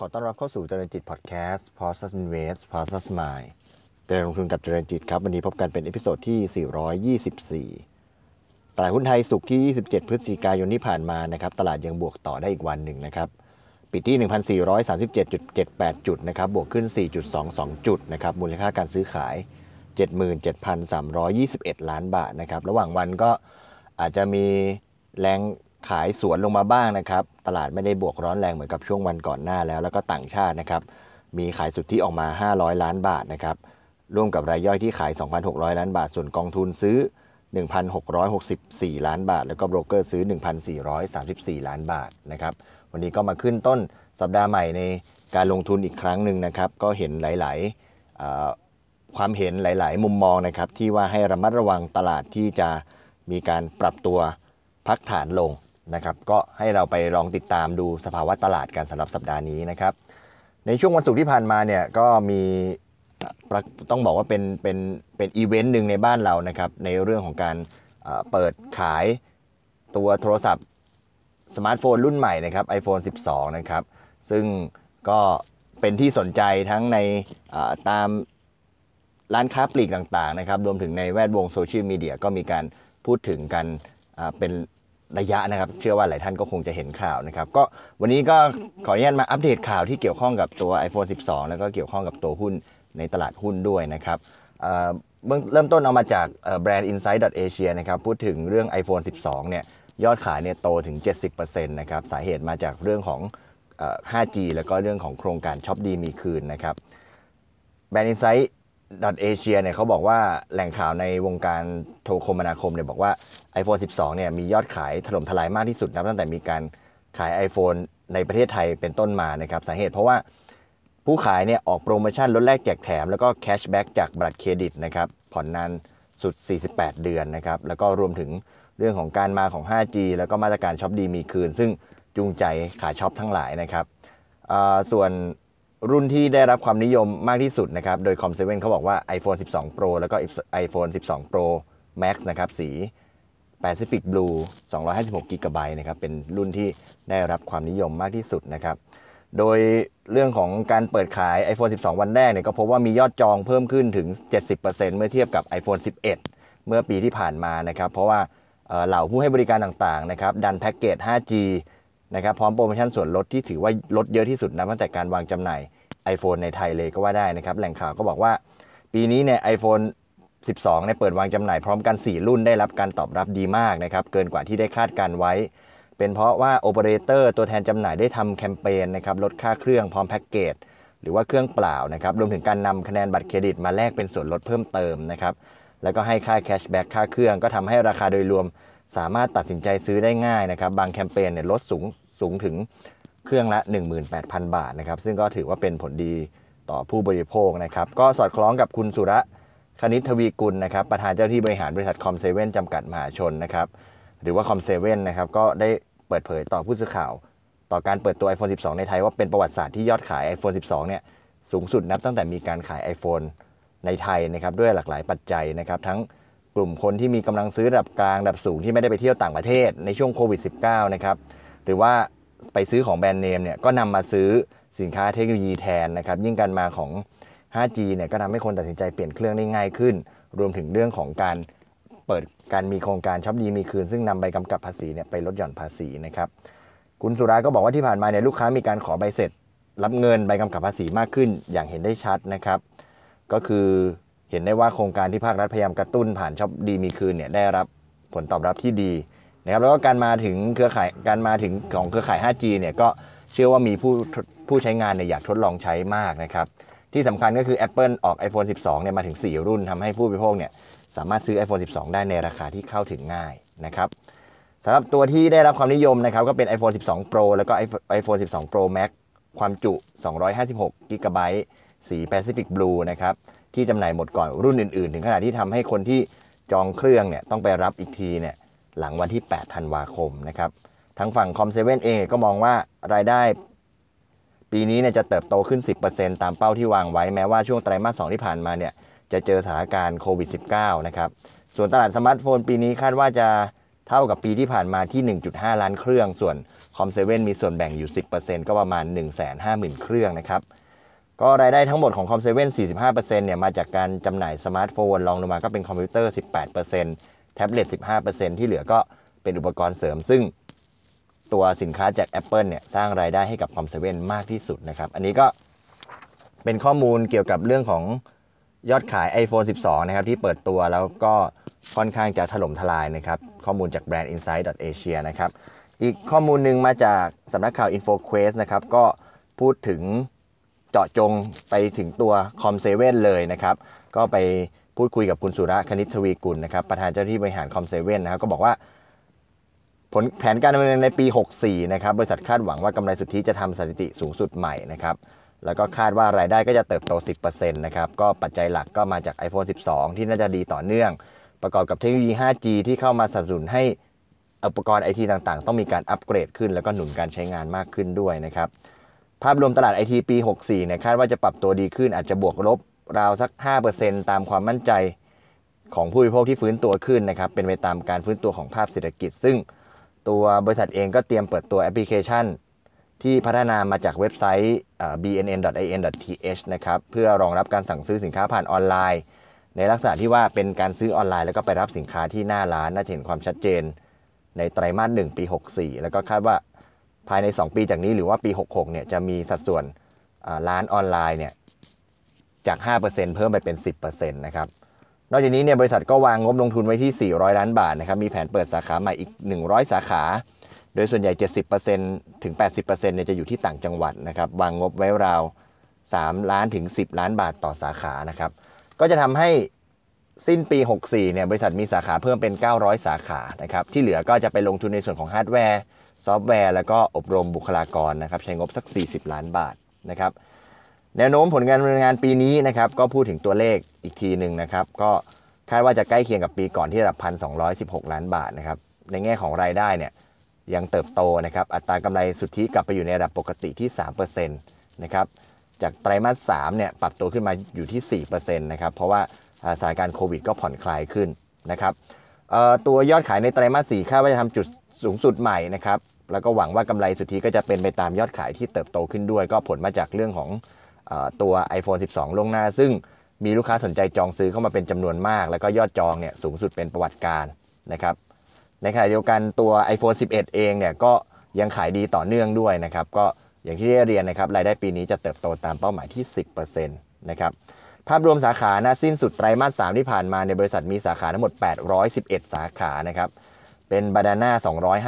ขอต้อนรับเข้าสู่เจริญจิตพอดแคสต์ p o s t Invest p o s t Smile เจริญลงทุนกับเจริญจิตครับ วันนี้พบกันเป็น episode ที่ 424 ตลาดหุ้นไทยศุกร์ที่ 27 พฤศจิกายนที่ผ่านมานะครับ ตลาดยังบวกต่อได้อีกวันหนึ่งนะครับ ปิดที่ 1,437.78 จุดนะครับ บวกขึ้น 4.22 จุดนะครับ มูลค่าการซื้อขาย 77,321 ล้านบาทนะครับ ระหว่างวันก็อาจจะมีแรง ขายสวนลงมาบ้างนะครับ ตลาดไม่ได้บวกร้อนแรงเหมือนกับช่วงวันก่อนหน้าแล้ว แล้วก็ต่างชาตินะครับ มีขายสุทธิออกมา 500 ล้านบาทนะครับ ร่วมกับรายย่อยที่ขาย 2,600 ล้านบาท ส่วนกองทุนซื้อ 1,664 ล้านบาท แล้วก็โบรกเกอร์ซื้อ 1,434 ล้านบาทนะครับ วันนี้ก็มาขึ้นต้นสัปดาห์ใหม่ในการลงทุนอีกครั้งหนึ่งนะครับ ก็เห็นหลาย ๆ ความเห็นหลาย ๆ มุมมองนะครับ ที่ว่าให้ระมัดระวังตลาดที่จะมีการปรับตัวพักฐานลง นะครับก็ให้เราไปลองติดตามดูสภาวะตลาดกันสำหรับสัปดาห์นี้นะครับ ในช่วงวันศุกร์ที่ผ่านมาเนี่ยก็มีต้องบอกว่าเป็นเป็นเป็นอีเวนต์หนึ่งในบ้านเรานะครับในเรื่องของการเปิดขายตัวโทรศัพท์สมาร์ทโฟนรุ่นใหม่นะครับ iPhone 12 นะครับ ซึ่งก็เป็นที่สนใจทั้งในตามร้านค้าปลีกต่างๆนะครับ รวมถึงในแวดวงโซเชียลมีเดียก็มีการพูดถึงกันเป็น ระยะนะครับ เชื่อว่าหลายท่านก็คงจะเห็นข่าวนะครับ ก็วันนี้ก็ขออนุญาตมาอัปเดตข่าวที่เกี่ยวข้องกับตัว iPhone 12 แล้วก็เกี่ยวข้องกับตัวหุ้นในตลาดหุ้นด้วยนะครับเบื้องเริ่มต้นเอามาจากแบรนด์ Insight.Asia นะครับพูดถึงเรื่อง iPhone 12 เนี่ยยอดขายเนี่ยโตถึง 70%นะครับสาเหตุมาจากเรื่องของ 5G แล้วก็เรื่องของโครงการช็อปดีมีคืนนะครับแบรนด์ Insight ดอทเอเชียเนี่ยเขาบอกว่าแหล่งข่าวในวงการโทรคมนาคมเนี่ยบอกว่า iPhone 12 เนี่ยมียอดขายถล่มทลายมากที่สุดนะตั้งแต่มีการขาย iPhone ในประเทศไทยเป็นต้นมานะครับสาเหตุเพราะว่าผู้ขายเนี่ยออกโปรโมชั่นลดแลกแจกแถม แล้วก็ cashback จากบัตรเครดิตนะครับผ่อนนานสุด 48 เดือนนะครับแล้วก็รวมถึงเรื่องของการมาของ 5G แล้วก็มาตรการช็อปดีมีคืน ซึ่งจูงใจขาช็อปทั้งหลายนะครับส่วน รุ่นที่ได้รับความนิยมมากที่สุดนะครับ โดย Com7 เขาบอกว่า iPhone 12 Pro แล้วก็ iPhone 12 Pro Max นะครับ สี Pacific Blue 256 g b นะครับ เป็นรุ่นที่ได้รับความนิยมมากที่สุดนะครับ โดยเรื่องของการเปิดขาย iPhone 12 วันแรกเนี่ยก็พบว่ามียอดจองเพิ่มขึ้นถึง 70%เมื่อเทียบกับ iPhone 11 เมื่อปีที่ผ่านมานะครับ เพราะว่าเหล่าผู้ให้บริการต่างๆนะครับ ดันแพ็กเกจ 5G นะครับพร้อมโปรโมชั่นส่วนลดที่ถือว่าลดเยอะที่สุดนะตั้งแต่การวางจำหน่าย iPhone ในไทยเลยก็ว่าได้นะครับ แหล่งข่าวก็บอกว่า ปีนี้เนี่ย iPhone 12เนี่ยเปิดวางจำหน่ายพร้อมกัน 4 รุ่นได้รับการตอบรับดีมากนะครับเกินกว่าที่ได้คาดการไว้ เป็นเพราะว่าโอเปอเรเตอร์ตัวแทนจำหน่ายได้ทำแคมเปญนะครับลดค่าเครื่องพร้อมแพ็กเกจหรือว่าเครื่องเปล่านะครับรวมถึงการนำคะแนนบัตรเครดิตมาแลกเป็นส่วนลดเพิ่มเติมนะครับแล้วก็ให้ค่า cashback ค่าเครื่องก็ทำให้ราคาโดยรวม สามารถตัดสินใจซื้อได้ง่ายนะครับ บางแคมเปญเนี่ยลดสูงสูงถึงเครื่องละ 18,000 บาทนะครับ ซึ่งก็ถือว่าเป็นผลดีต่อผู้บริโภคนะครับ ก็สอดคล้องกับคุณสุระคณิตทวีกุลนะครับ ประธานเจ้าที่บริหารบริษัทคอมเซเว่นจำกัดมหาชนนะครับ หรือว่าคอมเซเว่นนะครับ ก็ได้เปิดเผยต่อผู้สื่อข่าว ต่อการเปิดตัว iPhone 12 ในไทยว่าเป็นประวัติศาสตร์ที่ยอดขาย iPhone 12 เนี่ยสูงสุดนับตั้งแต่มีการขาย iPhone ในไทยนะครับด้วยหลากหลายปัจจัยนะครับทั้ง กลุ่มคนที่มีกำลังซื้อระดับกลางระดับสูงที่ไม่ได้ไปเที่ยวต่างประเทศในช่วงโควิด -19 นะครับหรือว่าไปซื้อของแบรนด์เนมเนี่ยก็นำมาซื้อสินค้าเทคโนโลยีแทนนะครับยิ่งการมาของ 5G เนี่ยก็ทำให้คนตัดสินใจเปลี่ยนเครื่องได้ง่ายขึ้น รวมถึงเรื่องของการเปิดการมีโครงการช็อปดีมีคืน ซึ่งนำใบกำกับภาษีเนี่ยไปลดหย่อนภาษีนะครับคุณสุราก็บอกว่าที่ผ่านมาเนี่ยลูกค้ามีการขอใบเสร็จ รับเงินใบกำกับภาษีมากขึ้นอย่างเห็นได้ชัดนะครับ ก็คือ เห็นได้ว่าโครงการที่ภาครัฐพยายามกระตุ้นผ่านช็อปดีมีคืนเนี่ยได้รับผลตอบรับที่ดีนะครับแล้วก็การมาถึงเครือข่ายการมาถึงของเครือข่าย 5G เนี่ยก็เชื่อว่ามีผู้ผู้ใช้งานเนี่ยอยากทดลองใช้มากนะครับที่สำคัญก็คือ Apple ออก iPhone 12เนี่ยมาถึง 4 รุ่นทำให้ผู้บริโภคเนี่ยสามารถซื้อ iPhone 12 ได้ในราคาที่เข้าถึงง่ายนะครับสำหรับตัวที่ได้รับความนิยมนะครับก็เป็น iPhone 12 Pro แล้วก็ iPhone 12 Pro Max ความจุ 256 GB สี Pacific Blue นะครับ ที่จำหน่ายหมดก่อนรุ่นอื่นๆ ถึงขนาดที่ทำให้คนที่จองเครื่องเนี่ยต้องไปรับอีกทีเนี่ยหลังวันที่ 8 ธันวาคมนะครับทางฝั่ง Com7 เองก็มองว่ารายได้ ปีนี้เนี่ยจะเติบโตขึ้น 10%ตามเป้าที่วางไว้แม้ว่าช่วงไตรมาส 2 ที่ผ่านมาเนี่ยจะเจอสถานการณ์โควิด -19 นะครับส่วนตลาดสมาร์ทโฟนปีนี้คาดว่าจะเท่ากับปีที่ผ่านมาที่ 1.5 ล้านเครื่อง ส่วนCom7 มีส่วนแบ่งอยู่ 10%ก็ประมาณ 150,000 เครื่องนะครับ ก็รายได้ทั้งหมดของ Com7 45%เนี่ยมาจากการจำหน่ายสมาร์ทโฟนรองลงมาก็เป็นคอมพิวเตอร์ 18%แท็บเล็ต 15%ที่เหลือก็เป็นอุปกรณ์เสริม ซึ่งตัวสินค้าจาก Apple เนี่ยสร้างรายได้ให้กับ Com7 มากที่สุดนะครับ อันนี้ก็เป็นข้อมูลเกี่ยวกับเรื่องของยอดขาย iPhone 12 นะครับ ที่เปิดตัวแล้วก็ค่อนข้างจะถล่มทลายนะครับ ข้อมูลจากแบรนด์ Insight.asia นะครับ อีกข้อมูลหนึ่งมาจากสำนักข่าว InfoQuest นะครับ ก็พูดถึง จาะจงไปถึงตัวคอมเซเว่นเลยนะครับ ก็ไปพูดคุยกับคุณสุระคณิตทวีกุลนะครับ ประธานเจ้าหน้าที่บริหารคอมเซเว่นนะครับ ก็บอกว่า ผลแผนการดำเนินในปี 64 นะครับ บริษัทคาดหวังว่ากำไรสุทธิจะทำสถิติสูงสุดใหม่นะครับ แล้วก็คาดว่ารายได้ก็จะเติบโต 10%นะครับ ก็ปัจจัยหลักก็มาจาก iPhone 12 ที่น่าจะดีต่อเนื่อง ประกอบกับเทคโนโลยี 5G ที่เข้ามาสนับสนุนให้อุปกรณ์ไอทีต่างๆ ต้องมีการอัปเกรดขึ้น แล้วก็หนุนการใช้งานมากขึ้นด้วยนะครับ ภาพรวมตลาดไอทีปี 64เนี่ยคาดว่าจะปรับตัวดีขึ้นอาจจะบวกลบราวสัก 5%ตามความมั่นใจของผู้บริโภคที่ฟื้นตัวขึ้นนะครับ เป็นไปตามการฟื้นตัวของภาพเศรษฐกิจ ซึ่งตัวบริษัทเองก็เตรียมเปิดตัวแอปพลิเคชัน ที่พัฒนามาจากเว็บไซต์ bnn.in.th นะครับเพื่อรองรับการสั่งซื้อสินค้าผ่านออนไลน์ ในลักษณะที่ว่าเป็นการซื้อออนไลน์ แล้วก็ไปรับสินค้าที่หน้าร้านน่าจะเห็นความชัดเจน ในไตรมาส1ปี 64 แล้วก็คาดว่า ภายใน 2 ปีจากนี้หรือว่าปี 66เนี่ยจะมีสัดส่วนร้านออนไลน์เนี่ยจาก 5%เพิ่มไปเป็น 10%นะครับนอกจากนี้เนี่ยบริษัทก็วางงบลงทุนไว้ที่ 400 ล้านบาทนะครับมีแผนเปิดสาขาใหม่อีก 100 สาขา โดยส่วนใหญ่ 70%ถึง 80%เนี่ยจะอยู่ที่ต่างจังหวัดนะครับวางงบไว้ราว 3 ล้านถึง 10 ล้านบาทต่อสาขานะครับก็จะทำให้สิ้นปี 64เนี่ยบริษัทมีสาขาเพิ่มเป็น 900 สาขานะครับที่เหลือก็จะไปลงทุนในส่วนของฮาร์ดแวร์ ซอฟต์แวร์ แล้วก็อบรมบุคลากรนะครับใช้งบสัก 40 ล้านบาทนะครับแนวโน้มผลการดำเนินงานปีนี้นะครับก็พูดถึงตัวเลขอีกทีหนึ่งนะครับก็คาดว่าจะใกล้เคียงกับปีก่อนที่ระดับ 1,216 ล้านบาทนะครับในแง่ของรายได้เนี่ยยังเติบโตนะครับอัตรากำไรสุทธิกลับไปอยู่ในระดับปกติที่3%นะครับจากไตรมาส3เนี่ยปรับตัวขึ้นมาอยู่ที่4%นะครับเพราะว่าสถานการณ์โควิดก็ผ่อนคลายขึ้นนะครับตัวยอดขายในไตรมาส4คาดว่าจะทำจุดสูงสุดใหม่นะครับ แล้วก็หวังว่ากำไรสุทธิก็จะเป็นไปตามยอดขายที่เติบโตขึ้นด้วย ก็ผลมาจากเรื่องของอตัว iPhone 12 ลงหน้า ซึ่งมีลูกค้าสนใจจองซื้อเข้ามาเป็นจำนวนมาก แล้วก็ยอดจองเนี่ยสูงสุดเป็นประวัติการนะครับในขณะเดียวกันตัว iPhone 11 เองเนี่ยก็ยังขายดีต่อเนื่องด้วยนะครับก็อย่างที่ได้เรียนนะครับรายได้ปีนี้จะเติบโตตามเป้าหมายที่ 10%นะครับภาพรวมสาขานะสิ้นสุดไตรมาส 3 ที่ผ่านมาในบริษัทมีสาขาทั้งหมด 811 สาขานะครับ เป็นบาดาน่า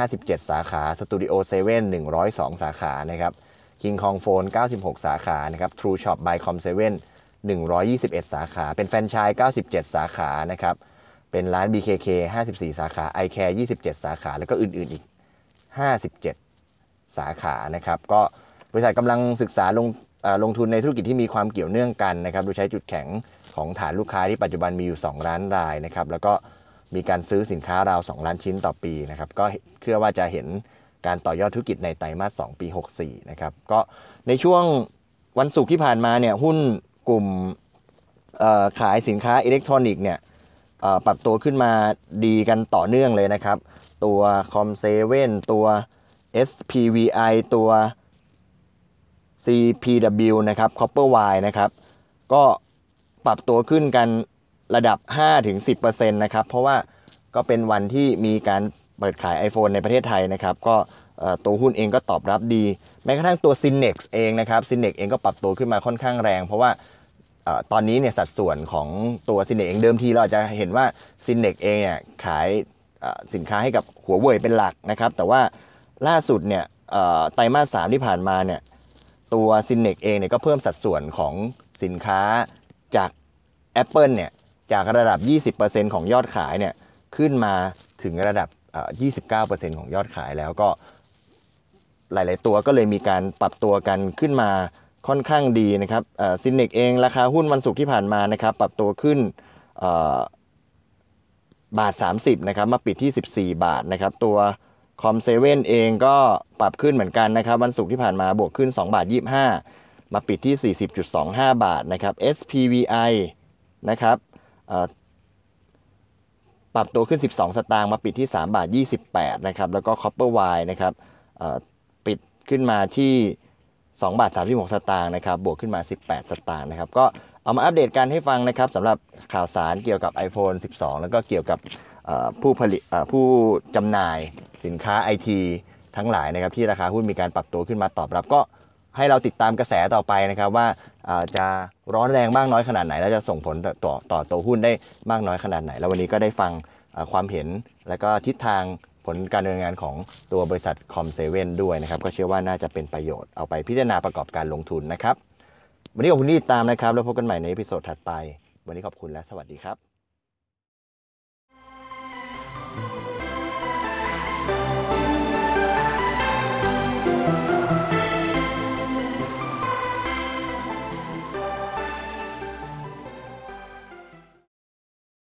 257 สาขาสตูดิโอเซเว่น102 สาขานะครับ King Kong Phone 96 สาขานะครับ True Shop by Com 7 121 สาขา เป็นแฟรนไชส์97 สาขานะครับเป็นร้าน BKK 54 สาขา iCare 27 สาขา แล้วก็อื่น ๆ อีก 57 สาขานะครับก็บริษัทกำลังศึกษาลงลงทุนในธุรกิจที่มีความเกี่ยวเนื่องกันนะครับโดยใช้จุดแข็งของฐานลูกค้าที่ปัจจุบันมีอยู่2ล้านรายนะครับแล้วก็ มีการซื้อสินค้าราว 2 ล้านชิ้นต่อปีนะครับก็เชื่อว่าจะเห็นการต่อยอดธุรกิจในไตรมาส 2 ปี 64 นะครับก็ในช่วงวันศุกร์ที่ผ่านมาเนี่ยหุ้นกลุ่มขายสินค้าอิเล็กทรอนิกส์เนี่ยปรับตัวขึ้นมาดีกันต่อเนื่องเลยนะครับ ตัวคอมเซเว่นตัว SPVI ตัว CPW นะครับ Copperwire นะครับ ก็ปรับตัวขึ้นกัน ระดับ 5-10%นะครับ เพราะว่าก็เป็นวันที่มีการเปิดขาย iPhone ในประเทศไทยนะครับ ก็ตัวหุ้นเองก็ตอบรับดี แม้กระทั่งตัว Cinex เองนะครับ Cinex เองก็ปรับตัวขึ้นมาค่อนข้างแรง เพราะว่าตอนนี้เนี่ยสัดส่วนของตัว Cinex เองเดิมทีเราจะเห็นว่า Cinex เองเนี่ยขายสินค้าให้กับหัวเว่ยเป็นหลักนะครับ แต่ว่าล่าสุดเนี่ยไตรมาสสามที่ผ่านมาเนี่ยตัว c i n e x เองเนี่ยก็เพิ่มสัดส่วนของสินค้าจาก Apple เนี่ย จากระดับ 20%ของยอดขายเนี่ยขึ้นมาถึงระดับ 29%ของยอดขายแล้วก็หลาย ๆ ตัวก็เลยมีการปรับตัวกันขึ้นมาค่อนข้างดีนะครับซินเนกเองราคาหุ้นวันศุกร์ที่ผ่านมานะครับปรับตัวขึ้นบาท 30นะครับมาปิดที่ 14 บาทนะครับตัวคอมเซเว่นเองก็ปรับขึ้นเหมือนกันนะครับวันศุกร์ที่ผ่านมาบวกขึ้น 2 บาท 25 มาปิดที่ 40.25 บาทนะครับ SPVI นะครับ ปรับตัวขึ้น 12 สตางค์มาปิดที่ 3 บาท 28 นะครับ แล้วก็ Copper Wire นะครับปิดขึ้นมาที่ 2 บาท 36 สตางค์นะครับ บวกขึ้นมา 18 สตางค์นะครับ ก็เอามาอัปเดตกันให้ฟังนะครับสำหรับข่าวสารเกี่ยวกับ iPhone 12 แล้วก็เกี่ยวกับผู้ผลิตผู้จำหน่ายสินค้าไอทีทั้งหลายนะครับที่ราคาหุ้นมีการปรับตัวขึ้นมาตอบรับก็ ให้เราติดตามกระแสต่อไปนะครับว่าจะร้อนแรงมากน้อยขนาดไหน และจะส่งผลต่อต่อตัวหุ้นได้มากน้อยขนาดไหน แล้ววันนี้ก็ได้ฟังความเห็นและก็ทิศทางผลการดำเนินงานของตัวบริษัทคอมเซเว่นด้วยนะครับก็เชื่อว่าน่าจะเป็นประโยชน์เอาไปพิจารณาประกอบการลงทุนนะครับ วันนี้ขอบคุณที่ติดตามนะครับ แล้วพบกันใหม่ในพิโซดถัดไป วันนี้ขอบคุณและสวัสดีครับ